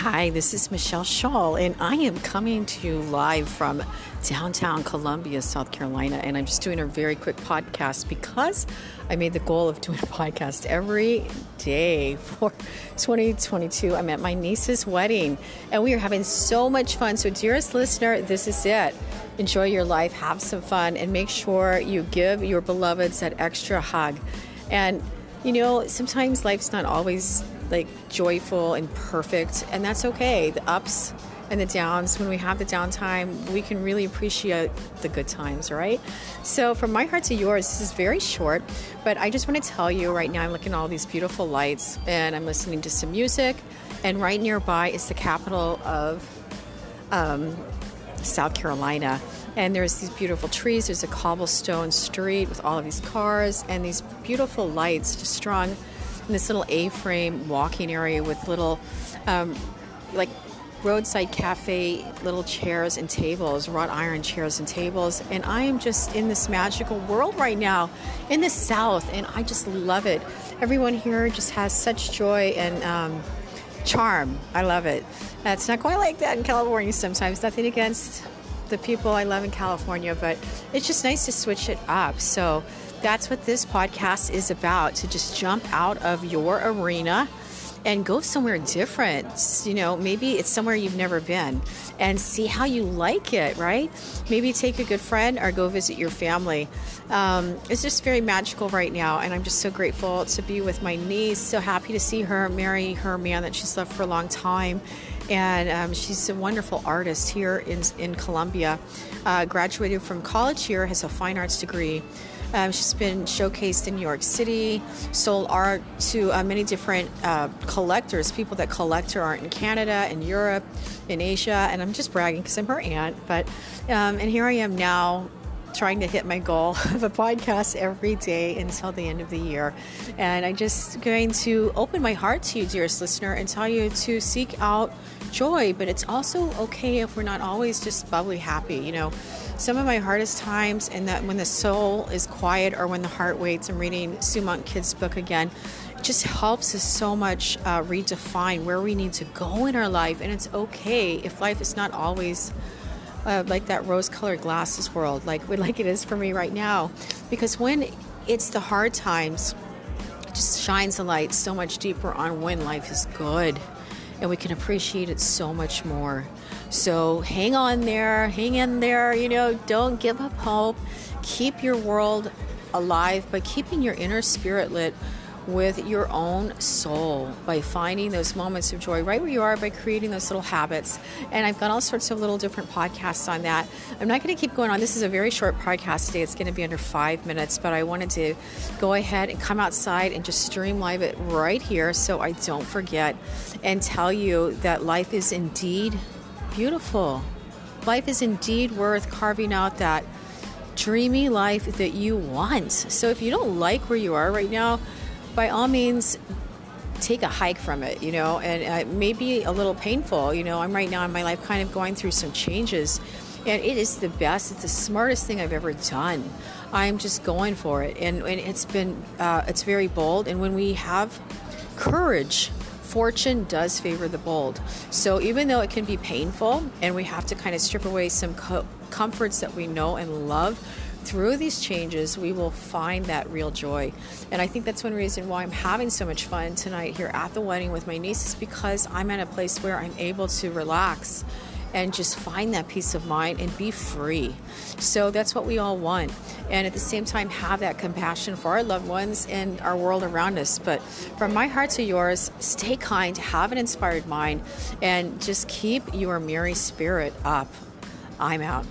Hi, this is Machel Shull, and I am coming to you live from downtown Columbia, South Carolina. And I'm just doing a very quick podcast because I made the goal of doing a podcast every day for 2022. I'm at my niece's wedding, and we are having so much fun. So, dearest listener, this is it. Enjoy your life, have some fun, and make sure you give your beloveds that extra hug. And you know, sometimes life's not always like joyful and perfect, and that's okay. The ups and the downs, when we have the downtime, we can really appreciate the good times, right? So, from my heart to yours, this is very short, but I just want to tell you right now, I'm looking at all these beautiful lights and I'm listening to some music, and right nearby is the capital of um, South Carolina. And there's these beautiful trees. There's a cobblestone street with all of these cars and these beautiful lights just strung this little A-frame walking area with little, um, like roadside cafe, little chairs and tables, wrought iron chairs and tables. And I am just in this magical world right now in the South, and I just love it. Everyone here just has such joy and um, charm. I love it. It's not quite like that in California sometimes. Nothing against the people I love in California, but it's just nice to switch it up. So that's what this podcast is about to just jump out of your arena and go somewhere different. You know, maybe it's somewhere you've never been and see how you like it, right? Maybe take a good friend or go visit your family. Um, it's just very magical right now, and I'm just so grateful to be with my niece. So happy to see her marry her man that she's loved for a long time. And um, she's a wonderful artist here in, in Columbia. Uh, graduated from college here, has a fine arts degree. Um, she's been showcased in New York City, sold art to uh, many different uh, collectors, people that collect her art in Canada, in Europe, in Asia. And I'm just bragging because I'm her aunt. But um, and here I am now trying to hit my goal of a podcast every day until the end of the year. And I'm just going to open my heart to you, dearest listener, and tell you to seek out joy. But it's also okay if we're not always just bubbly happy. You know, some of my hardest times, and that when the soul is quiet or when the heart waits, I'm reading Sue Monk Kidd's book again. It just helps us so much uh, redefine where we need to go in our life. And it's okay if life is not always uh, like that rose-colored glasses world, like like it is for me right now, because when it's the hard times, it just shines a light so much deeper on when life is good and we can appreciate it so much more. So hang on there, hang in there, you know, don't give up hope. Keep your world alive by keeping your inner spirit lit with your own soul by finding those moments of joy right where you are by creating those little habits. And I've got all sorts of little different podcasts on that. I'm not going to keep going on. This is a very short podcast today. It's going to be under five minutes, but I wanted to go ahead and come outside and just stream live it right here so I don't forget and tell you that life is indeed beautiful. Life is indeed worth carving out that dreamy life that you want. So if you don't like where you are right now, by all means, take a hike from it, you know, and it may be a little painful. You know, I'm right now in my life kind of going through some changes, and it is the best. It's the smartest thing I've ever done. I'm just going for it, and, and it's been uh, it's very bold. And when we have courage, fortune does favor the bold. So even though it can be painful, and we have to kind of strip away some co- comforts that we know and love through these changes, we will find that real joy. And I think that's one reason why I'm having so much fun tonight here at the wedding with my niece is because I'm at a place where I'm able to relax and just find that peace of mind and be free. So that's what we all want. And at the same time, have that compassion for our loved ones and our world around us. But from my heart to yours, stay kind, have an inspired mind, and just keep your merry spirit up. I'm out.